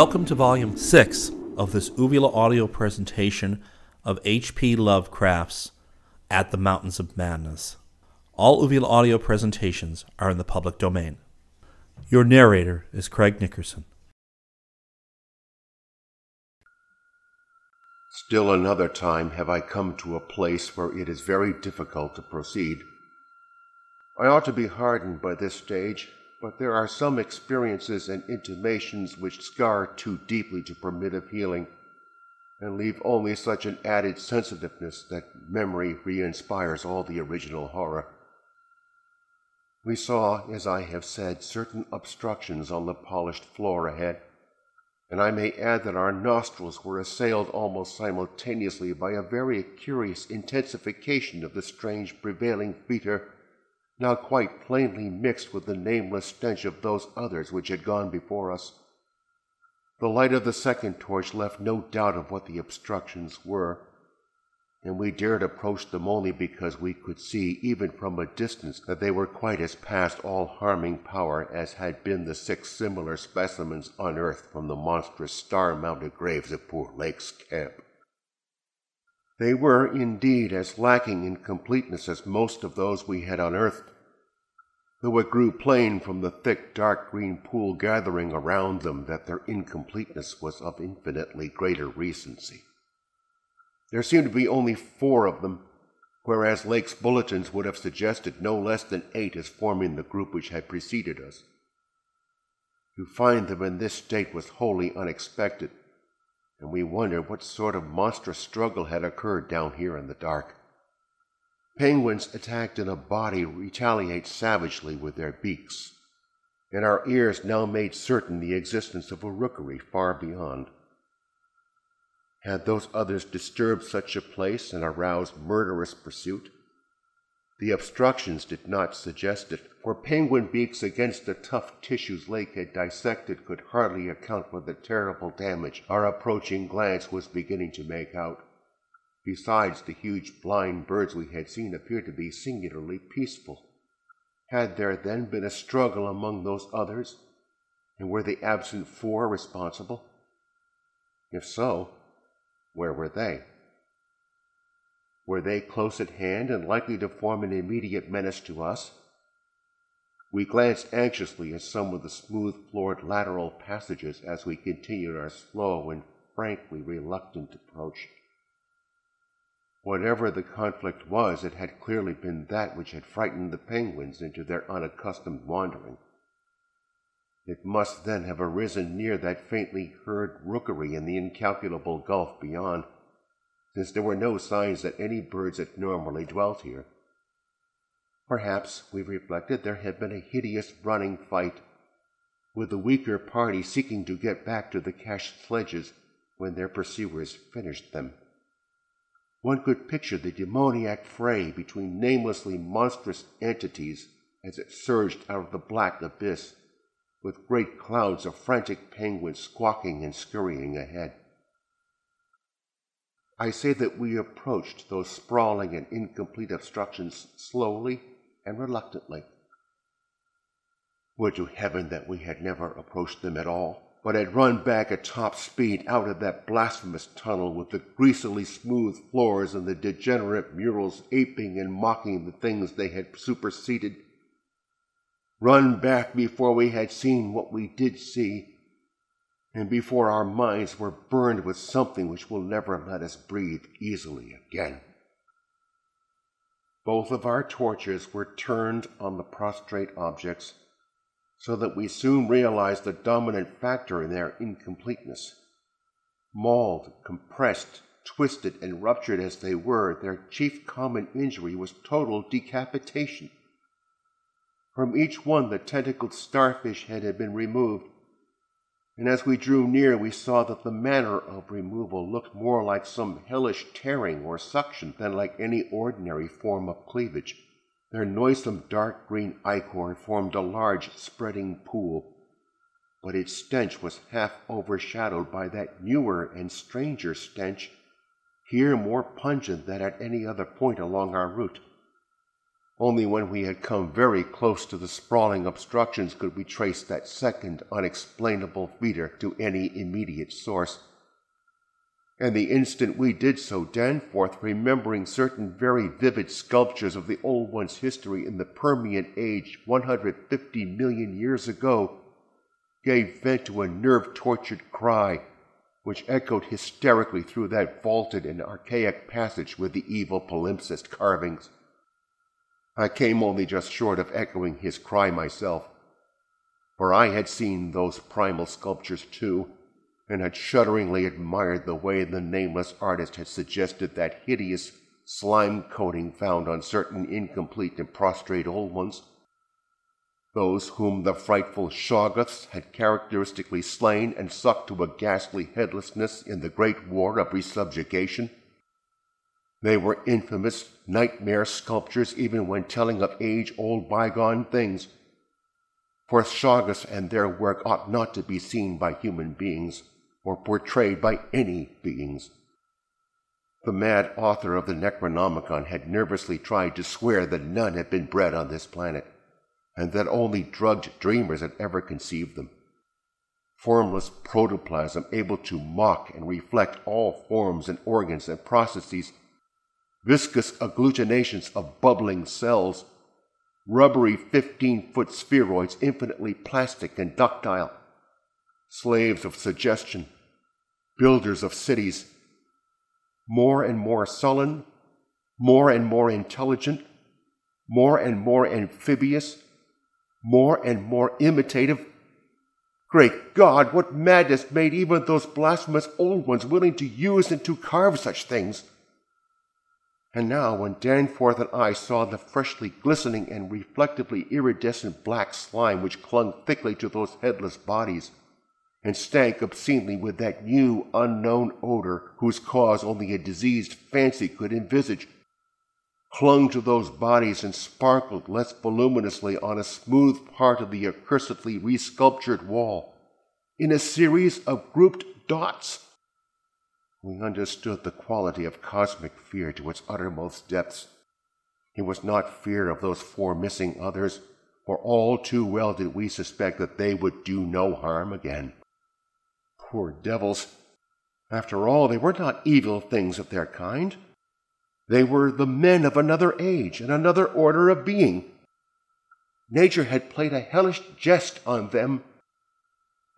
Welcome to Volume 6 of this Uvula audio presentation of H.P. Lovecraft's At the Mountains of Madness. All Uvula audio presentations are in the public domain. Your narrator is Craig Nickerson. Still another time have I come to a place where it is very difficult to proceed. I ought to be hardened by this stage, but there are some experiences and intimations which scar too deeply to permit of healing, and leave only such an added sensitiveness that memory re-inspires all the original horror. We saw, as I have said, certain obstructions on the polished floor ahead, and I may add that our nostrils were assailed almost simultaneously by a very curious intensification of the strange prevailing fetor, now quite plainly mixed with the nameless stench of those others which had gone before us. The light of the second torch left no doubt of what the obstructions were, and we dared approach them only because we could see, even from a distance, that they were quite as past all harming power as had been the six similar specimens unearthed from the monstrous star-mounted graves of poor Lake's camp. They were, indeed, as lacking in completeness as most of those we had unearthed, though it grew plain from the thick dark green pool gathering around them that their incompleteness was of infinitely greater recency. There seemed to be only four of them, whereas Lake's bulletins would have suggested no less than eight as forming the group which had preceded us. To find them in this state was wholly unexpected, and we wondered what sort of monstrous struggle had occurred down here in the dark. Penguins attacked in a body retaliate savagely with their beaks, and our ears now made certain the existence of a rookery far beyond. Had those others disturbed such a place and aroused murderous pursuit? The obstructions did not suggest it, for penguin beaks against the tough tissues Lake had dissected could hardly account for the terrible damage our approaching glance was beginning to make out. Besides, the huge blind birds we had seen appeared to be singularly peaceful. Had there then been a struggle among those others, and were the absent four responsible? If so, where were they? Were they close at hand and likely to form an immediate menace to us? We glanced anxiously at some of the smooth floored lateral passages as we continued our slow and frankly reluctant approach. Whatever the conflict was, it had clearly been that which had frightened the penguins into their unaccustomed wandering. It must then have arisen near that faintly heard rookery in the incalculable gulf beyond, since there were no signs that any birds had normally dwelt here. Perhaps, we reflected, there had been a hideous running fight, with the weaker party seeking to get back to the cached sledges when their pursuers finished them. One could picture the demoniac fray between namelessly monstrous entities as it surged out of the black abyss with great clouds of frantic penguins squawking and scurrying ahead. I say that we approached those sprawling and incomplete obstructions slowly and reluctantly. Would to heaven that we had never approached them at all, but had run back at top speed out of that blasphemous tunnel with the greasily smooth floors and the degenerate murals aping and mocking the things they had superseded run back before we had seen what we did see, and before our minds were burned with something which will never let us breathe easily again. Both of our torches were turned on the prostrate objects, so that we soon realized the dominant factor in their incompleteness. Mauled, compressed, twisted, and ruptured as they were, their chief common injury was total decapitation. From each one the tentacled starfish head had been removed, and as we drew near we saw that the manner of removal looked more like some hellish tearing or suction than like any ordinary form of cleavage. Their noisome dark green ichor formed a large spreading pool, but its stench was half overshadowed by that newer and stranger stench, here more pungent than at any other point along our route Only when we had come very close to the sprawling obstructions could we trace that second unexplainable fetor to any immediate source. And the instant we did so, Danforth, remembering certain very vivid sculptures of the Old One's history in the Permian age 150 million years ago, gave vent to a nerve tortured cry which echoed hysterically through that vaulted and archaic passage with the evil palimpsest carvings. I came only just short of echoing his cry myself, for I had seen those primal sculptures too, and had shudderingly admired the way the nameless artist had suggested that hideous slime coating found on certain incomplete and prostrate old ones those whom the frightful Shoggoths had characteristically slain and sucked to a ghastly headlessness in the great war of resubjugation. They were infamous nightmare sculptures even when telling of age-old bygone things. For Shoggoths and their work ought not to be seen by human beings, or portrayed by any beings. The mad author of the Necronomicon had nervously tried to swear that none had been bred on this planet and that only drugged dreamers had ever conceived them. Formless protoplasm able to mock and reflect all forms and organs and processes, viscous agglutinations of bubbling cells, rubbery 15 foot spheroids infinitely plastic and ductile, slaves of suggestion, builders of cities, more and more sullen, more and more intelligent, more and more amphibious, more and more imitative. Great God, what madness made even those blasphemous old ones willing to use and to carve such things? And now, when Danforth and I saw the freshly glistening and reflectively iridescent black slime which clung thickly to those headless bodies, and stank obscenely with that new, unknown odor whose cause only a diseased fancy could envisage, clung to those bodies and sparkled less voluminously on a smooth part of the accursedly resculptured wall, in a series of grouped dots. We understood the quality of cosmic fear to its uttermost depths. It was not fear of those four missing others, for all too well did we suspect that they would do no harm again. Poor devils! After all, they were not evil things of their kind. They were the men of another age and another order of being. Nature had played a hellish jest on them,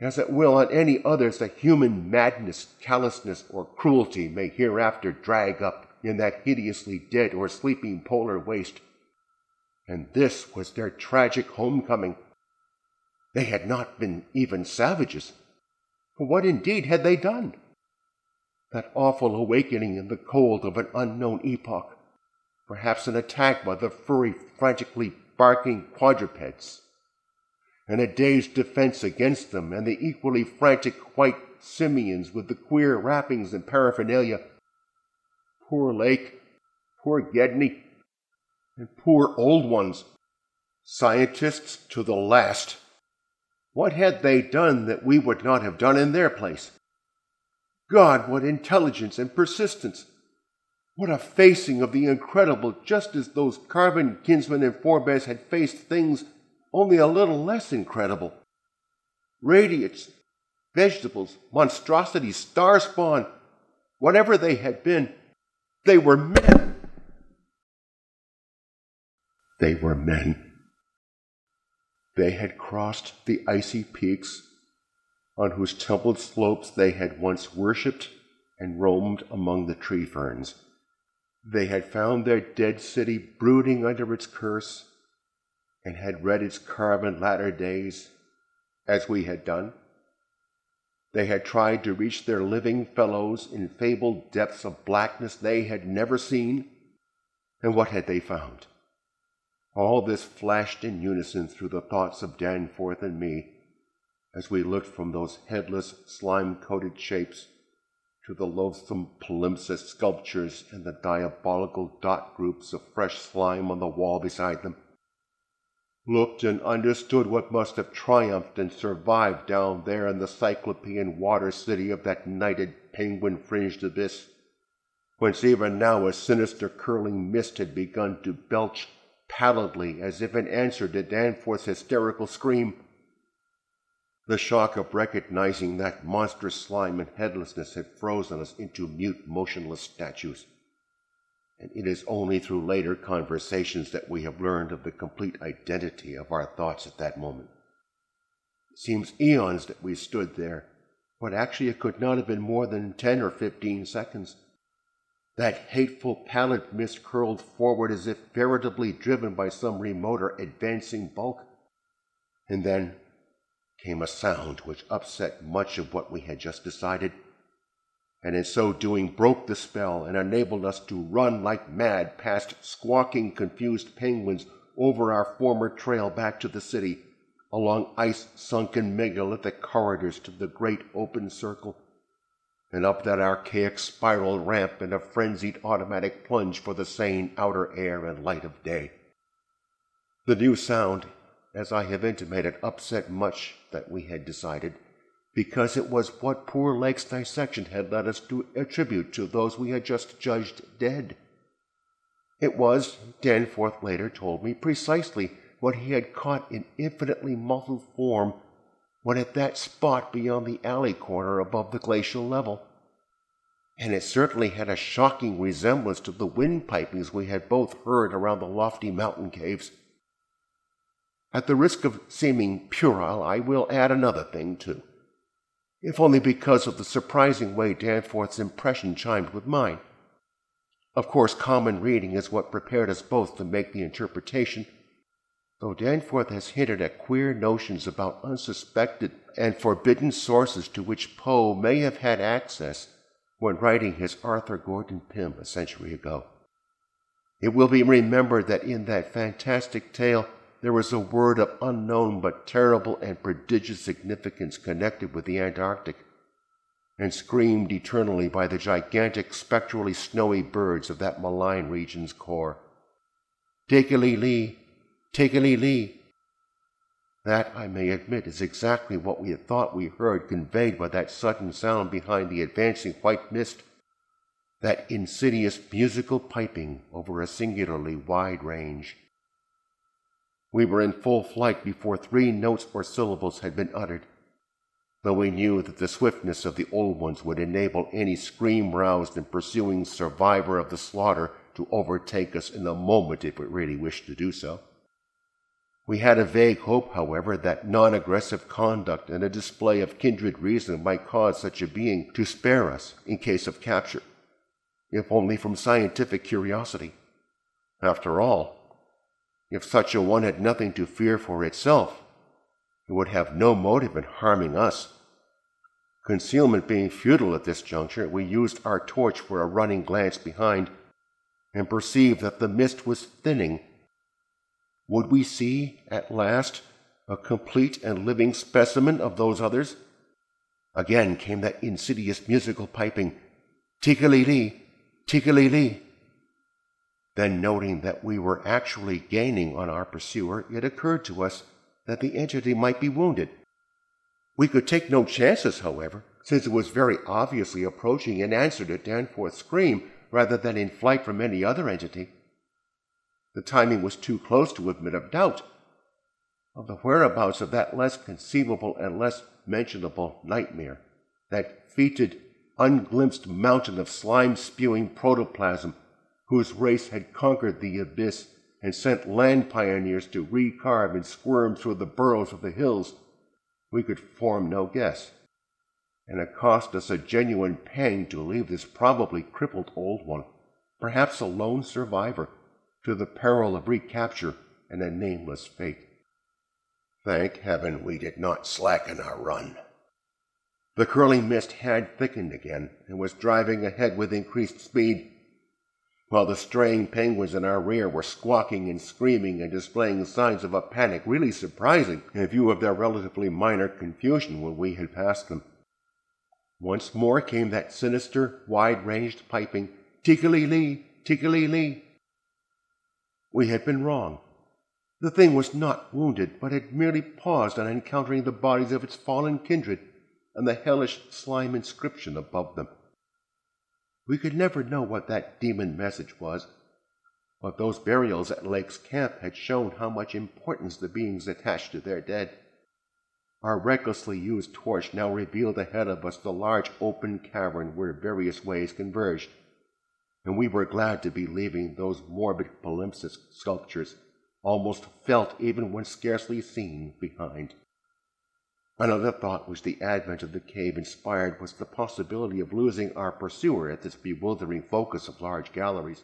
as it will on any others that human madness, callousness, or cruelty may hereafter drag up in that hideously dead or sleeping polar waste. And this was their tragic homecoming. They had not been even savages. For what indeed had they done? that awful awakening in the cold of an unknown epoch, perhaps an attack by the furry, frantically barking quadrupeds, and a day's defense against them, and the equally frantic white simians with the queer wrappings and paraphernalia. Poor Lake, poor Gedney, and poor old ones, scientists to the last. What had they done that we would not have done in their place? God, what intelligence and persistence! What a facing of the incredible, just as those carven kinsmen and forebears had faced things only a little less incredible. Radiates, vegetables, monstrosities, star spawn, whatever they had been, they were men. They were men. They had crossed the icy peaks on whose templed slopes they had once worshipped and roamed among the tree ferns. They had found their dead city brooding under its curse and had read its carven latter days as we had done. They had tried to reach their living fellows in fabled depths of blackness they had never seen. And what had they found? All this flashed in unison through the thoughts of Danforth and me as we looked from those headless, slime coated shapes to the loathsome palimpsest sculptures and the diabolical dot groups of fresh slime on the wall beside them. Looked and understood what must have triumphed and survived down there in the cyclopean water city of that nighted penguin fringed abyss, whence even now a sinister curling mist had begun to belch pallidly as if in answer to Danforth's hysterical scream. The shock of recognizing that monstrous slime and headlessness had frozen us into mute, motionless statues. And it is only through later conversations that we have learned of the complete identity of our thoughts at that moment. It seems eons that we stood there, but actually it could not have been more than ten or fifteen seconds. That hateful pallid mist curled forward as if veritably driven by some remoter advancing bulk. And then came a sound which upset much of what we had just decided, and in so doing broke the spell and enabled us to run like mad past squawking, confused penguins over our former trail back to the city, along ice sunken megalithic corridors to the great open circle and up that archaic spiral ramp in a frenzied automatic plunge for the sane outer air and light of day. The new sound, as I have intimated, upset much that we had decided, because it was what poor Lake's dissection had led us to attribute to those we had just judged dead. It was, Danforth later told me, precisely what he had caught in infinitely muffled form when at that spot beyond the alley corner above the glacial level. And it certainly had a shocking resemblance to the wind pipings we had both heard around the lofty mountain caves. At the risk of seeming puerile, I will add another thing, too, if only because of the surprising way Danforth's impression chimed with mine. Of course, common reading is what prepared us both to make the interpretation though Danforth has hinted at queer notions about unsuspected and forbidden sources to which Poe may have had access when writing his Arthur Gordon Pym a century ago. It will be remembered that in that fantastic tale there was a word of unknown but terrible and prodigious significance connected with the Antarctic, and screamed eternally by the gigantic spectrally snowy birds of that malign region's core. Lee Tiggerli That, I may admit, is exactly what we had thought we heard conveyed by that sudden sound behind the advancing white mist, that insidious musical piping over a singularly wide range. We were in full flight before three notes or syllables had been uttered, though we knew that the swiftness of the old ones would enable any scream roused and pursuing survivor of the slaughter to overtake us in a moment if it really wished to do so. We had a vague hope, however, that non aggressive conduct and a display of kindred reason might cause such a being to spare us in case of capture, if only from scientific curiosity. After all, if such a one had nothing to fear for itself, it would have no motive in harming us. Concealment being futile at this juncture, we used our torch for a running glance behind and perceived that the mist was thinning would we see, at last, a complete and living specimen of those others? Again came that insidious musical piping, tickle-lee, tickle-lee. Then, noting that we were actually gaining on our pursuer, it occurred to us that the entity might be wounded. We could take no chances, however, since it was very obviously approaching in answer to Danforth's scream rather than in flight from any other entity. The timing was too close to admit of doubt of the whereabouts of that less conceivable and less mentionable nightmare, that fetid, unglimpsed mountain of slime spewing protoplasm whose race had conquered the abyss and sent land pioneers to recarve and squirm through the burrows of the hills, we could form no guess. And it cost us a genuine pang to leave this probably crippled old one, perhaps a lone survivor, to the peril of recapture and a nameless fate. Thank heaven we did not slacken our run. The curling mist had thickened again and was driving ahead with increased speed, while the straying penguins in our rear were squawking and screaming and displaying signs of a panic really surprising in view of their relatively minor confusion when we had passed them. Once more came that sinister, wide-ranged piping, tickly-lee, tickly-lee, we had been wrong. The thing was not wounded, but had merely paused on encountering the bodies of its fallen kindred and the hellish slime inscription above them. We could never know what that demon message was, but those burials at Lake's camp had shown how much importance the beings attached to their dead. Our recklessly used torch now revealed ahead of us the large open cavern where various ways converged, and we were glad to be leaving those morbid palimpsest sculptures, almost felt even when scarcely seen, behind. Another thought which the advent of the cave inspired was the possibility of losing our pursuer at this bewildering focus of large galleries.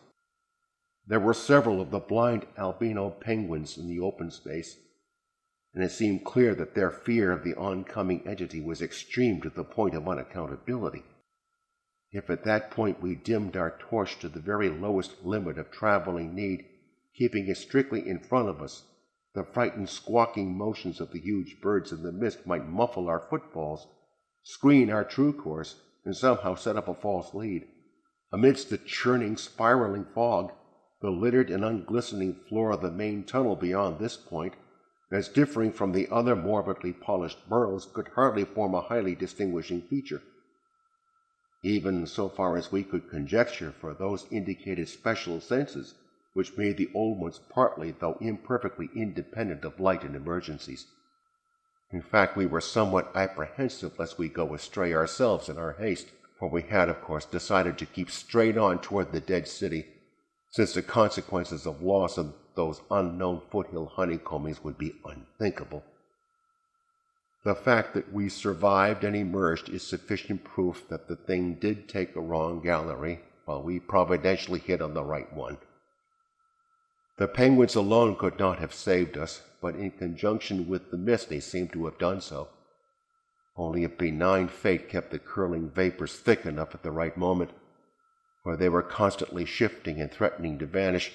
There were several of the blind albino penguins in the open space, and it seemed clear that their fear of the oncoming entity was extreme to the point of unaccountability. If at that point we dimmed our torch to the very lowest limit of traveling need, keeping it strictly in front of us, the frightened squawking motions of the huge birds in the mist might muffle our footfalls, screen our true course, and somehow set up a false lead. Amidst the churning, spiraling fog, the littered and unglistening floor of the main tunnel beyond this point as differing from the other morbidly polished burrows, could hardly form a highly distinguishing feature. Even so far as we could conjecture for those indicated special senses which made the old ones partly, though imperfectly, independent of light in emergencies. In fact, we were somewhat apprehensive lest we go astray ourselves in our haste, for we had, of course, decided to keep straight on toward the dead city, since the consequences of loss of those unknown foothill honeycombings would be unthinkable. The fact that we survived and emerged is sufficient proof that the thing did take a wrong gallery, while we providentially hit on the right one. The penguins alone could not have saved us, but in conjunction with the mist they seemed to have done so. Only a benign fate kept the curling vapors thick enough at the right moment, for they were constantly shifting and threatening to vanish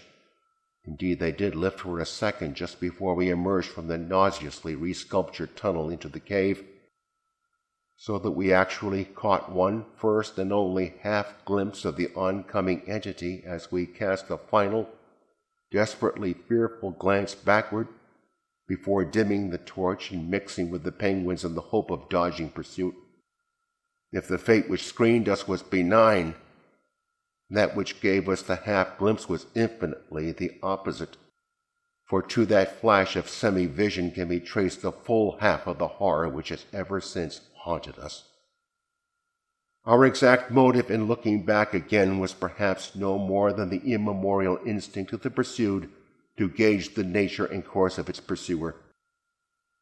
Indeed, they did lift for a second just before we emerged from the nauseously resculptured tunnel into the cave, so that we actually caught one first and only half glimpse of the oncoming entity as we cast a final, desperately fearful glance backward before dimming the torch and mixing with the penguins in the hope of dodging pursuit. If the fate which screened us was benign, that which gave us the half glimpse was infinitely the opposite. For to that flash of semi vision can be traced the full half of the horror which has ever since haunted us. Our exact motive in looking back again was perhaps no more than the immemorial instinct of the pursued to gauge the nature and course of its pursuer.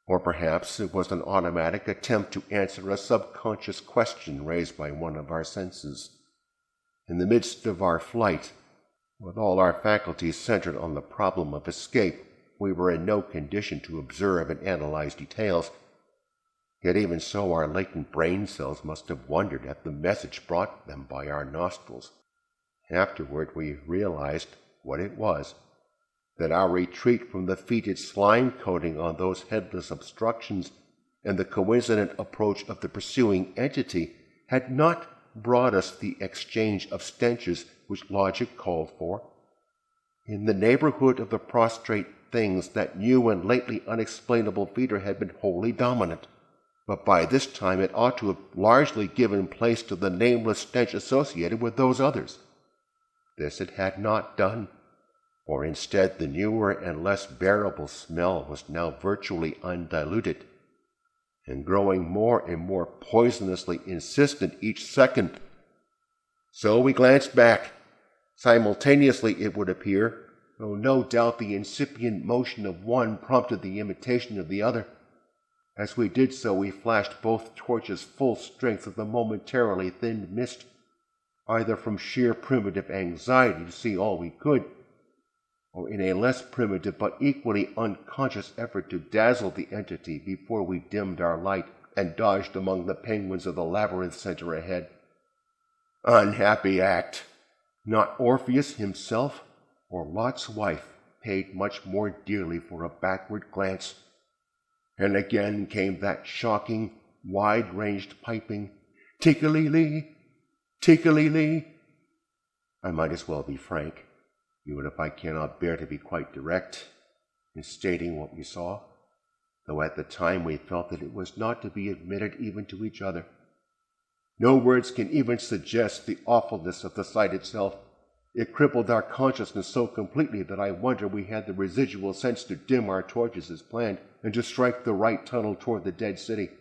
Or perhaps it was an automatic attempt to answer a subconscious question raised by one of our senses. In the midst of our flight, with all our faculties centered on the problem of escape, we were in no condition to observe and analyze details. Yet even so, our latent brain cells must have wondered at the message brought them by our nostrils. Afterward, we realized what it was that our retreat from the fetid slime coating on those headless obstructions and the coincident approach of the pursuing entity had not brought us the exchange of stenches which logic called for. In the neighborhood of the prostrate things, that new and lately unexplainable fetor had been wholly dominant. But by this time it ought to have largely given place to the nameless stench associated with those others. This it had not done, for instead the newer and less bearable smell was now virtually undiluted and growing more and more poisonously insistent each second. So we glanced back. Simultaneously, it would appear, though no doubt the incipient motion of one prompted the imitation of the other. As we did so, we flashed both torches full strength of the momentarily thinned mist, either from sheer primitive anxiety to see all we could, or in a less primitive but equally unconscious effort to dazzle the entity before we dimmed our light and dodged among the penguins of the labyrinth center ahead. Unhappy act! Not Orpheus himself or Lot's wife paid much more dearly for a backward glance. And again came that shocking, wide ranged piping, Tickly lee, tickly lee. I might as well be frank even if I cannot bear to be quite direct in stating what we saw, though at the time we felt that it was not to be admitted even to each other. No words can even suggest the awfulness of the sight itself. It crippled our consciousness so completely that I wonder we had the residual sense to dim our torches as planned and to strike the right tunnel toward the dead city.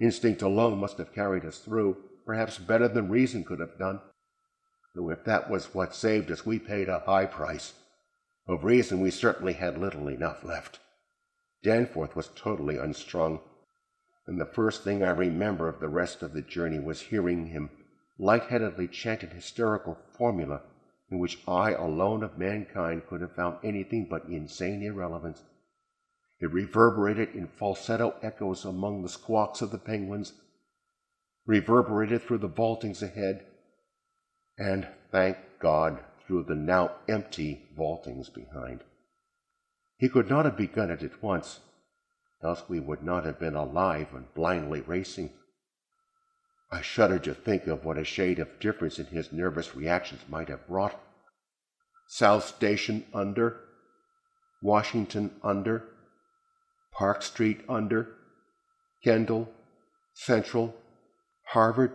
Instinct alone must have carried us through, perhaps better than reason could have done. Though if that was what saved us, we paid a high price. Of reason, we certainly had little enough left. Danforth was totally unstrung, and the first thing I remember of the rest of the journey was hearing him light-headedly chant an hysterical formula in which I alone of mankind could have found anything but insane irrelevance. It reverberated in falsetto echoes among the squawks of the penguins, reverberated through the vaultings ahead, and, thank God, through the now empty vaultings behind. He could not have begun it at once, else we would not have been alive and blindly racing. I shudder to think of what a shade of difference in his nervous reactions might have wrought. South Station under, Washington under, Park Street under, Kendall, Central, Harvard.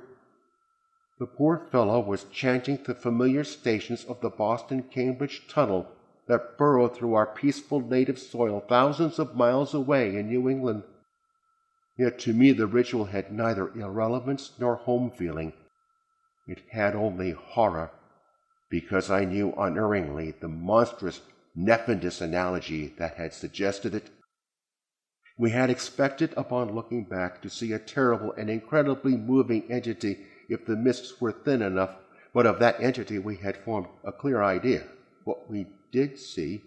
The poor fellow was chanting the familiar stations of the Boston Cambridge Tunnel that burrow through our peaceful native soil thousands of miles away in New England. Yet to me the ritual had neither irrelevance nor home feeling. It had only horror, because I knew unerringly the monstrous nefandous analogy that had suggested it. We had expected, upon looking back, to see a terrible and incredibly moving entity if the mists were thin enough, but of that entity we had formed a clear idea. What we did see,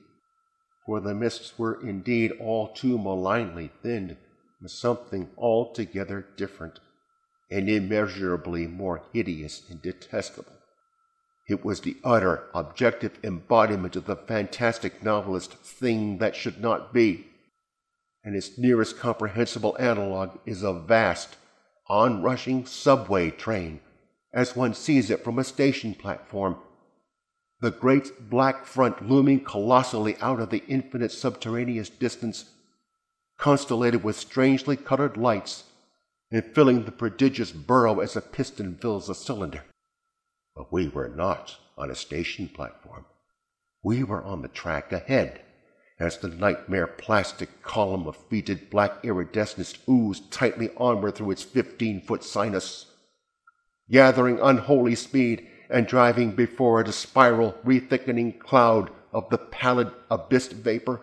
for the mists were indeed all too malignly thinned, something altogether different and immeasurably more hideous and detestable. It was the utter, objective embodiment of the fantastic novelist thing that should not be, and its nearest comprehensible analog is a vast, onrushing subway train, as one sees it from a station platform. The great black front looming colossally out of the infinite subterraneous distance constellated with strangely colored lights, and filling the prodigious burrow as a piston fills a cylinder. But we were not on a station platform. We were on the track ahead, as the nightmare plastic column of fetid black iridescence oozed tightly onward through its fifteen-foot sinus, gathering unholy speed and driving before it a spiral, rethickening cloud of the pallid abyss vapor.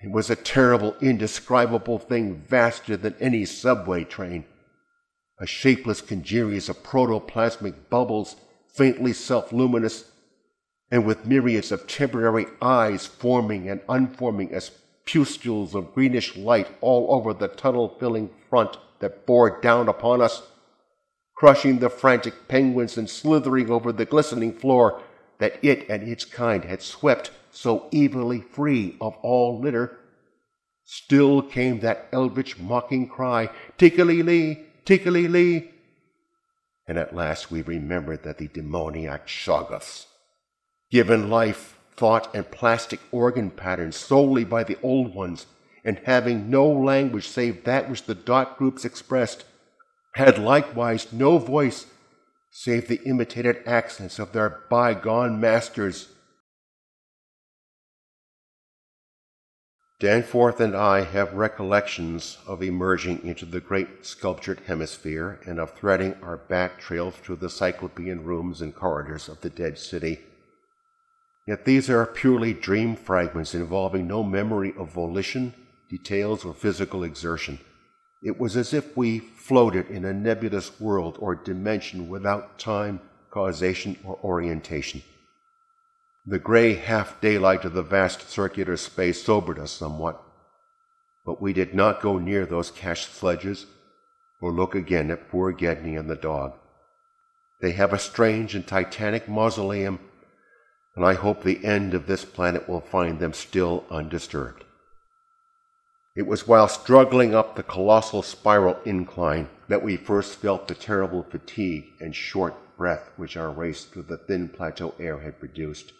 It was a terrible, indescribable thing vaster than any subway train. A shapeless congeries of protoplasmic bubbles, faintly self-luminous, and with myriads of temporary eyes forming and unforming as pustules of greenish light all over the tunnel-filling front that bore down upon us, crushing the frantic penguins and slithering over the glistening floor that it and its kind had swept so evilly free of all litter, still came that eldritch mocking cry, Tickly-lee, tickly-lee. And at last we remembered that the demoniac Shoggoths, given life, thought, and plastic organ patterns solely by the old ones, and having no language save that which the dot groups expressed, had likewise no voice save the imitated accents of their bygone masters. Danforth and I have recollections of emerging into the great sculptured hemisphere and of threading our back trail through the cyclopean rooms and corridors of the dead city. Yet these are purely dream fragments involving no memory of volition, details, or physical exertion. It was as if we floated in a nebulous world or dimension without time, causation, or orientation. The gray half daylight of the vast circular space sobered us somewhat, but we did not go near those cached sledges or look again at poor Gedney and the dog. They have a strange and titanic mausoleum, and I hope the end of this planet will find them still undisturbed. It was while struggling up the colossal spiral incline that we first felt the terrible fatigue and short breath which our race through the thin plateau air had produced.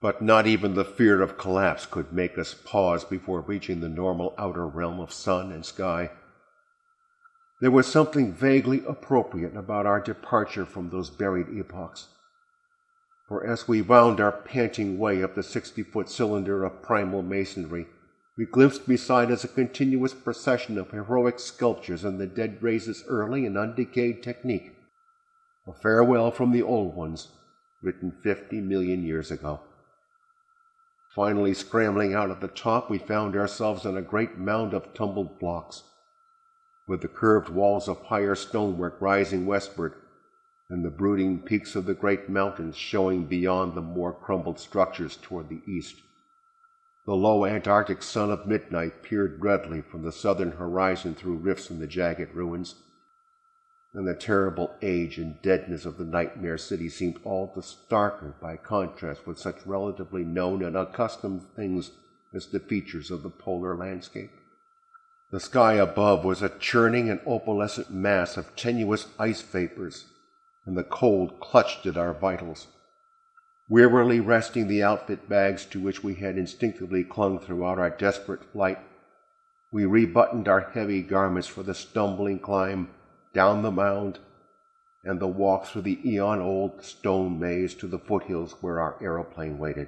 But not even the fear of collapse could make us pause before reaching the normal outer realm of sun and sky. There was something vaguely appropriate about our departure from those buried epochs. For as we wound our panting way up the sixty foot cylinder of primal masonry, we glimpsed beside us a continuous procession of heroic sculptures in the dead race's early and undecayed technique. A farewell from the old ones, written fifty million years ago. Finally, scrambling out at the top, we found ourselves on a great mound of tumbled blocks, with the curved walls of higher stonework rising westward and the brooding peaks of the great mountains showing beyond the more crumbled structures toward the east. The low Antarctic sun of midnight peered redly from the southern horizon through rifts in the jagged ruins, and the terrible age and deadness of the nightmare city seemed all the starker by contrast with such relatively known and accustomed things as the features of the polar landscape. The sky above was a churning and opalescent mass of tenuous ice vapors and the cold clutched at our vitals. Wearily resting the outfit bags to which we had instinctively clung throughout our desperate flight, we rebuttoned our heavy garments for the stumbling climb down the mound and the walk through the eon old stone maze to the foothills where our aeroplane waited.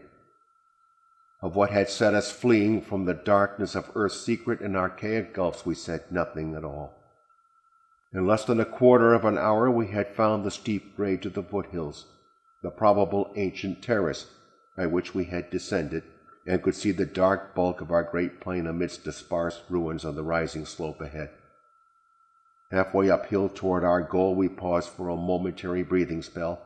Of what had set us fleeing from the darkness of Earth's secret and archaic gulfs, we said nothing at all. In less than a quarter of an hour we had found the steep grade to the foothills, the probable ancient terrace by which we had descended, and could see the dark bulk of our great plane amidst the sparse ruins on the rising slope ahead. Halfway uphill toward our goal, we paused for a momentary breathing spell,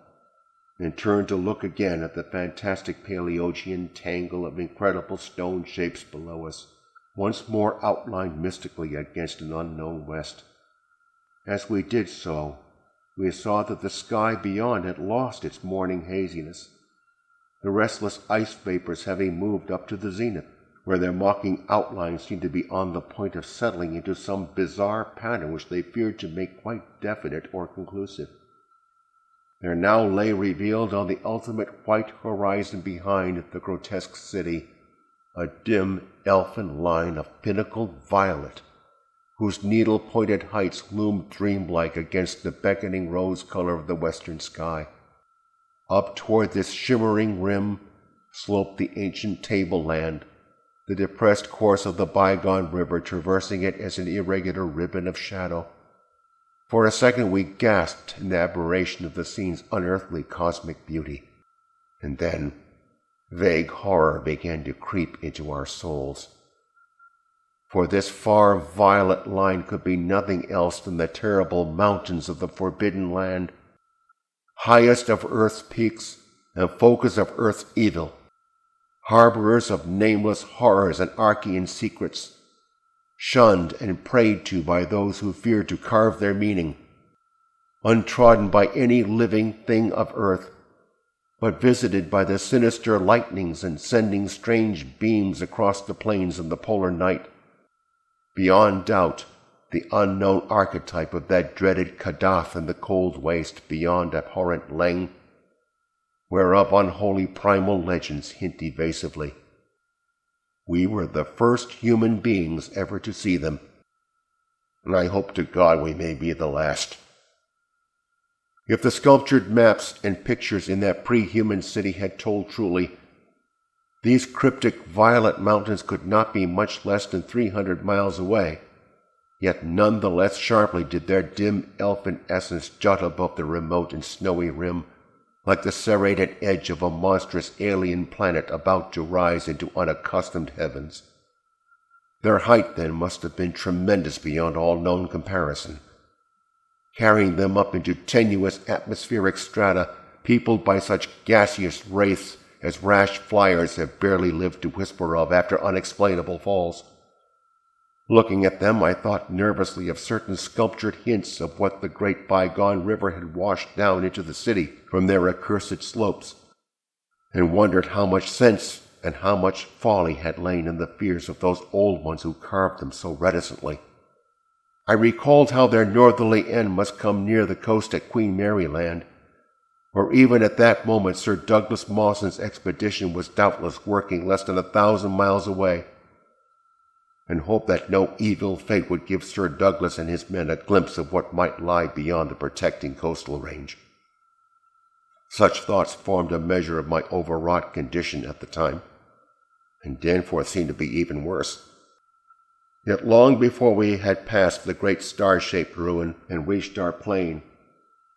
and turned to look again at the fantastic Paleogean tangle of incredible stone shapes below us, once more outlined mystically against an unknown west. As we did so, we saw that the sky beyond had lost its morning haziness, the restless ice vapors having moved up to the zenith, where their mocking outlines seemed to be on the point of settling into some bizarre pattern which they feared to make quite definite or conclusive. There now lay revealed on the ultimate white horizon behind the grotesque city a dim elfin line of pinnacled violet whose needle pointed heights loomed dreamlike against the beckoning rose color of the western sky. Up toward this shimmering rim sloped the ancient tableland, the depressed course of the bygone river traversing it as an irregular ribbon of shadow. For a second we gasped in admiration of the scene's unearthly cosmic beauty, and then vague horror began to creep into our souls. For this far violet line could be nothing else than the terrible mountains of the forbidden land, highest of earth's peaks and focus of earth's evil, harborers of nameless horrors and Archean secrets, shunned and prayed to by those who feared to carve their meaning, untrodden by any living thing of earth, but visited by the sinister lightnings and sending strange beams across the plains in the polar night. Beyond doubt, the unknown archetype of that dreaded Kadath in the cold waste beyond abhorrent Leng, whereof unholy primal legends hint evasively. We were the first human beings ever to see them, and I hope to God we may be the last. If the sculptured maps and pictures in that pre human city had told truly, these cryptic violet mountains could not be much less than 300 miles away, yet none the less sharply did their dim elfin essence jut above the remote and snowy rim, like the serrated edge of a monstrous alien planet about to rise into unaccustomed heavens. Their height then must have been tremendous beyond all known comparison, carrying them up into tenuous atmospheric strata peopled by such gaseous wraiths as rash flyers have barely lived to whisper of after unexplainable falls. Looking at them, I thought nervously of certain sculptured hints of what the great bygone river had washed down into the city from their accursed slopes, and wondered how much sense and how much folly had lain in the fears of those old ones who carved them so reticently. I recalled how their northerly end must come near the coast at Queen Mary Land, or even at that moment Sir Douglas Mawson's expedition was doubtless working less than a thousand miles away, and hoped that no evil fate would give Sir Douglas and his men a glimpse of what might lie beyond the protecting coastal range. Such thoughts formed a measure of my overwrought condition at the time, and Danforth seemed to be even worse. Yet long before we had passed the great star-shaped ruin and reached our plain,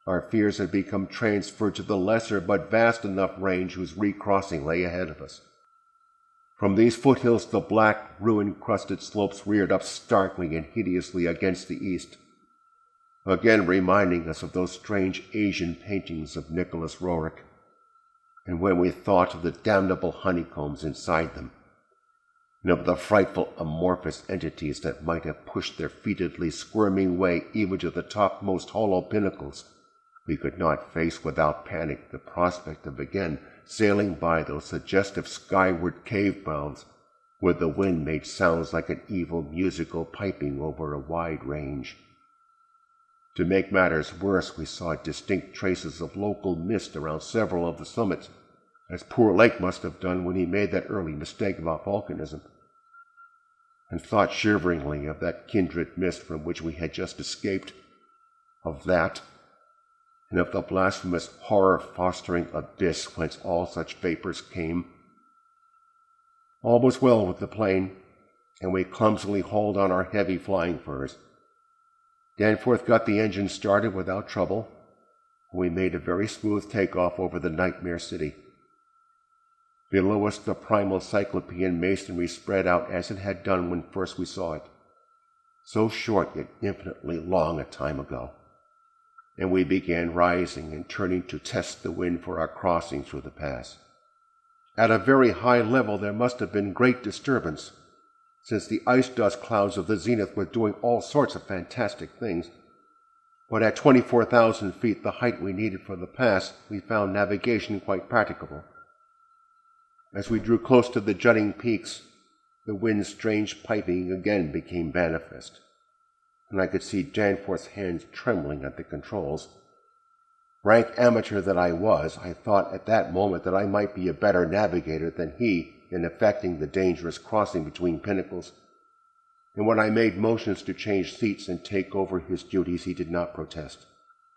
our fears had become transferred to the lesser but vast enough range whose recrossing lay ahead of us. From these foothills the black, ruin-crusted slopes reared up starkly and hideously against the east, again reminding us of those strange Asian paintings of Nicholas Roerich, and when we thought of the damnable honeycombs inside them, and of the frightful amorphous entities that might have pushed their fetidly squirming way even to the topmost hollow pinnacles, we could not face without panic the prospect of again sailing by those suggestive skyward cave mouths where the wind made sounds like an evil musical piping over a wide range. To make matters worse, we saw distinct traces of local mist around several of the summits, as poor Lake must have done when he made that early mistake about volcanism, and thought shiveringly of that kindred mist from which we had just escaped, of that and of the blasphemous horror fostering abyss whence all such vapors came. All was well with the plane, and we clumsily hauled on our heavy flying furs. Danforth got the engine started without trouble, and we made a very smooth takeoff over the nightmare city. Below us, the primal cyclopean masonry spread out as it had done when first we saw it, so short yet infinitely long a time ago and we began rising and turning to test the wind for our crossing through the pass. At a very high level, there must have been great disturbance, since the ice dust clouds of the zenith were doing all sorts of fantastic things. But at 24,000 feet, the height we needed for the pass, we found navigation quite practicable. As we drew close to the jutting peaks, the wind's strange piping again became manifest and I could see Danforth's hands trembling at the controls. Rank amateur that I was, I thought at that moment that I might be a better navigator than he in effecting the dangerous crossing between pinnacles. And when I made motions to change seats and take over his duties, he did not protest.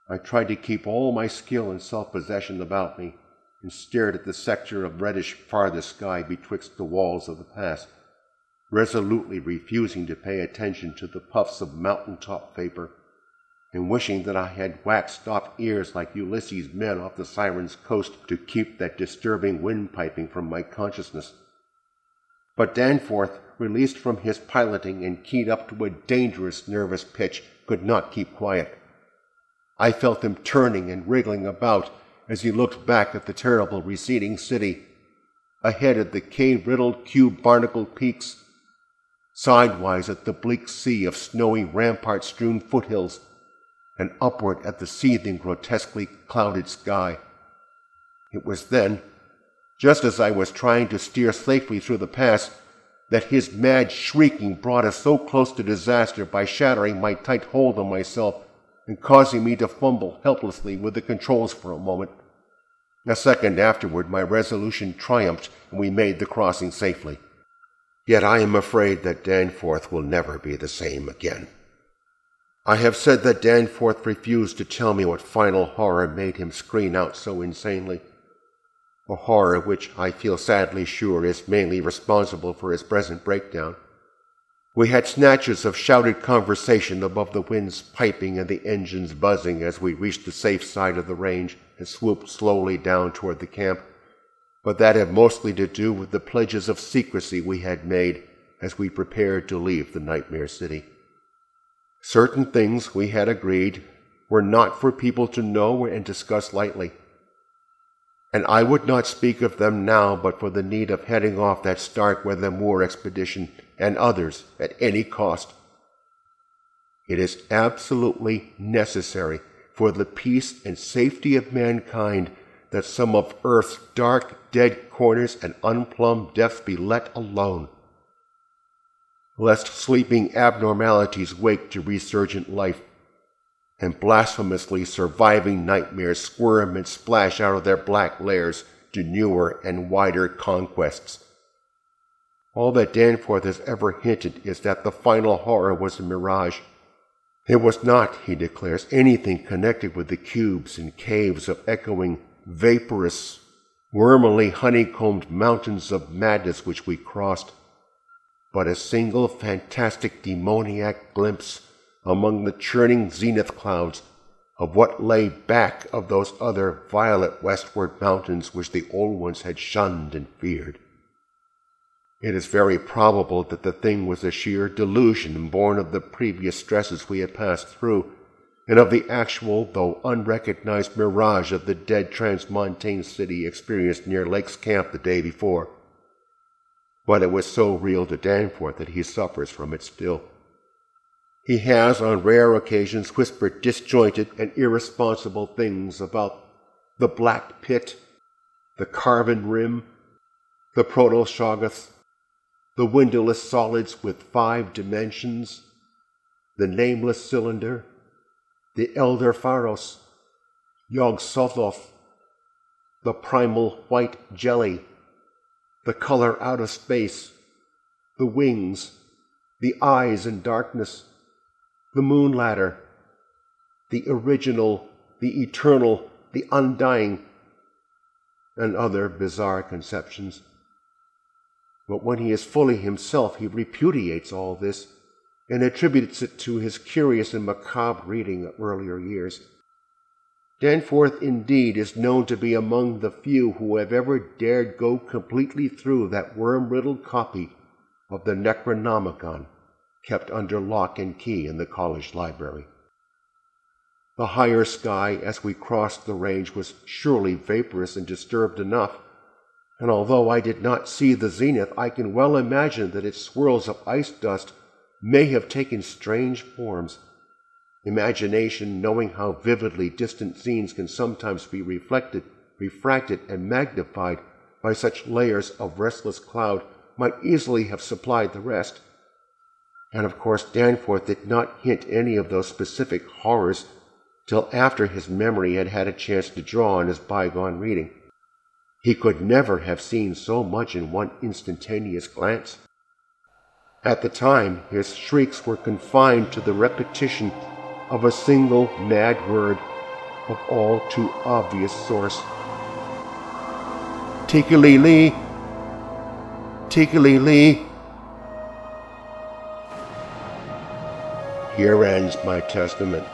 I tried to keep all my skill and self-possession about me, and stared at the sector of reddish farthest sky betwixt the walls of the pass resolutely refusing to pay attention to the puffs of mountain-top vapor, and wishing that I had waxed off ears like Ulysses' men off the Siren's coast to keep that disturbing wind piping from my consciousness. But Danforth, released from his piloting and keyed up to a dangerous nervous pitch, could not keep quiet. I felt him turning and wriggling about as he looked back at the terrible receding city, ahead at the cave-riddled, cube-barnacled peaks, sidewise at the bleak sea of snowy rampart strewn foothills, and upward at the seething, grotesquely clouded sky. It was then, just as I was trying to steer safely through the pass, that his mad shrieking brought us so close to disaster by shattering my tight hold on myself and causing me to fumble helplessly with the controls for a moment. A second afterward, my resolution triumphed and we made the crossing safely. Yet I am afraid that Danforth will never be the same again. I have said that Danforth refused to tell me what final horror made him scream out so insanely, a horror which I feel sadly sure is mainly responsible for his present breakdown. We had snatches of shouted conversation above the wind's piping and the engine's buzzing as we reached the safe side of the range and swooped slowly down toward the camp but that had mostly to do with the pledges of secrecy we had made as we prepared to leave the nightmare city. Certain things we had agreed were not for people to know and discuss lightly, and I would not speak of them now but for the need of heading off that Starkweather Moore expedition and others at any cost. It is absolutely necessary for the peace and safety of mankind that some of earth's dark, dead corners and unplumbed depths be let alone, lest sleeping abnormalities wake to resurgent life, and blasphemously surviving nightmares squirm and splash out of their black lairs to newer and wider conquests. All that Danforth has ever hinted is that the final horror was a mirage. It was not, he declares, anything connected with the cubes and caves of echoing vaporous, wormily honeycombed mountains of madness which we crossed, but a single fantastic demoniac glimpse among the churning zenith clouds of what lay back of those other violet westward mountains which the old ones had shunned and feared. It is very probable that the thing was a sheer delusion born of the previous stresses we had passed through, and of the actual, though unrecognized, mirage of the dead transmontane city experienced near Lake's camp the day before. But it was so real to Danforth that he suffers from it still. He has, on rare occasions, whispered disjointed and irresponsible things about the black pit, the carven rim, the proto-shoggoth, the windowless solids with five dimensions, the nameless cylinder, the elder Pharos, Yog Sothoth, the primal white jelly, the color out of space, the wings, the eyes in darkness, the moon ladder, the original, the eternal, the undying, and other bizarre conceptions. But when he is fully himself, he repudiates all this and attributes it to his curious and macabre reading of earlier years. Danforth, indeed, is known to be among the few who have ever dared go completely through that worm riddled copy of the Necronomicon kept under lock and key in the college library. The higher sky as we crossed the range was surely vaporous and disturbed enough and although I did not see the zenith, I can well imagine that its swirls of ice dust may have taken strange forms. Imagination, knowing how vividly distant scenes can sometimes be reflected, refracted, and magnified by such layers of restless cloud, might easily have supplied the rest. And of course, Danforth did not hint any of those specific horrors till after his memory had had a chance to draw on his bygone reading. He could never have seen so much in one instantaneous glance. At the time, his shrieks were confined to the repetition of a single mad word of all too obvious source. Tekeli-li! Tikali Lee! Here ends my testament.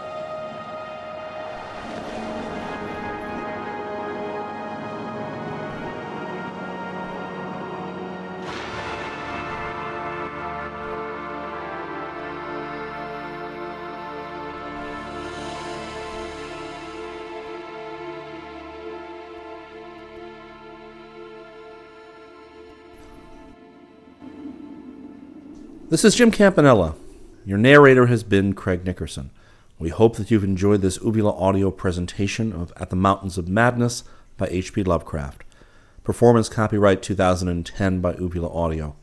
This is Jim Campanella. Your narrator has been Craig Nickerson. We hope that you've enjoyed this Uvula audio presentation of At the Mountains of Madness by H.P. Lovecraft. Performance copyright 2010 by Uvula Audio.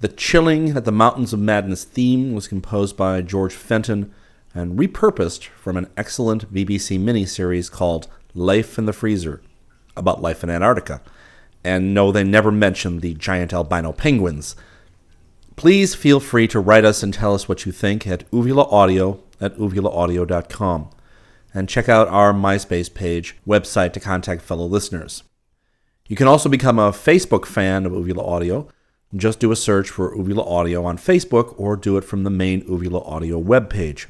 The Chilling at the Mountains of Madness theme was composed by George Fenton and repurposed from an excellent BBC miniseries called Life in the Freezer, about life in Antarctica. And no, they never mentioned the giant albino penguins Please feel free to write us and tell us what you think at uvulaaudio at uvulaaudio.com. And check out our MySpace page, website to contact fellow listeners. You can also become a Facebook fan of Uvula Audio. Just do a search for Uvula Audio on Facebook or do it from the main Uvula Audio webpage.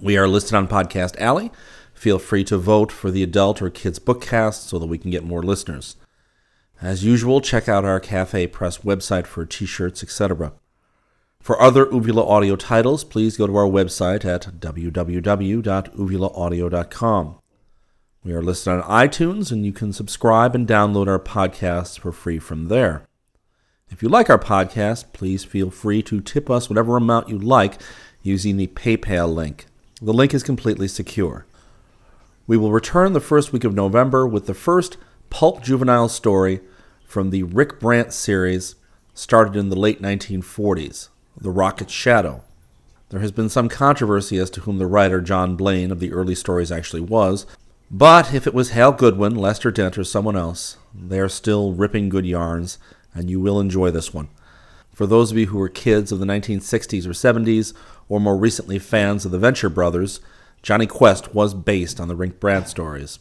We are listed on Podcast Alley. Feel free to vote for the adult or kids bookcast so that we can get more listeners. As usual, check out our Cafe Press website for t shirts, etc. For other Uvula Audio titles, please go to our website at www.uvulaaudio.com. We are listed on iTunes, and you can subscribe and download our podcasts for free from there. If you like our podcast, please feel free to tip us whatever amount you like using the PayPal link. The link is completely secure. We will return the first week of November with the first pulp juvenile story from the Rick Brant series started in the late 1940s, The Rocket's Shadow. There has been some controversy as to whom the writer John Blaine of the early stories actually was, but if it was Hal Goodwin, Lester Dent, or someone else, they are still ripping good yarns, and you will enjoy this one. For those of you who were kids of the 1960s or 70s, or more recently fans of the Venture Brothers, Jonny Quest was based on the Rick Brant stories.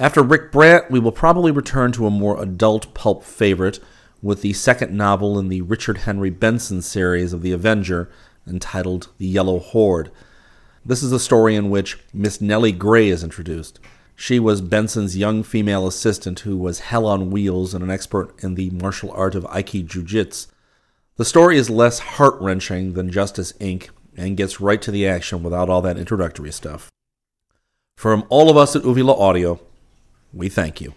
After Rick Brant, we will probably return to a more adult pulp favorite with the second novel in the Richard Henry Benson series of The Avenger, entitled The Yellow Horde. This is a story in which Miss Nellie Gray is introduced. She was Benson's young female assistant who was hell on wheels and an expert in the martial art of Aiki Jiu-Jitsu. The story is less heart-wrenching than Justice Inc. and gets right to the action without all that introductory stuff. From all of us at Uvula Audio, we thank you.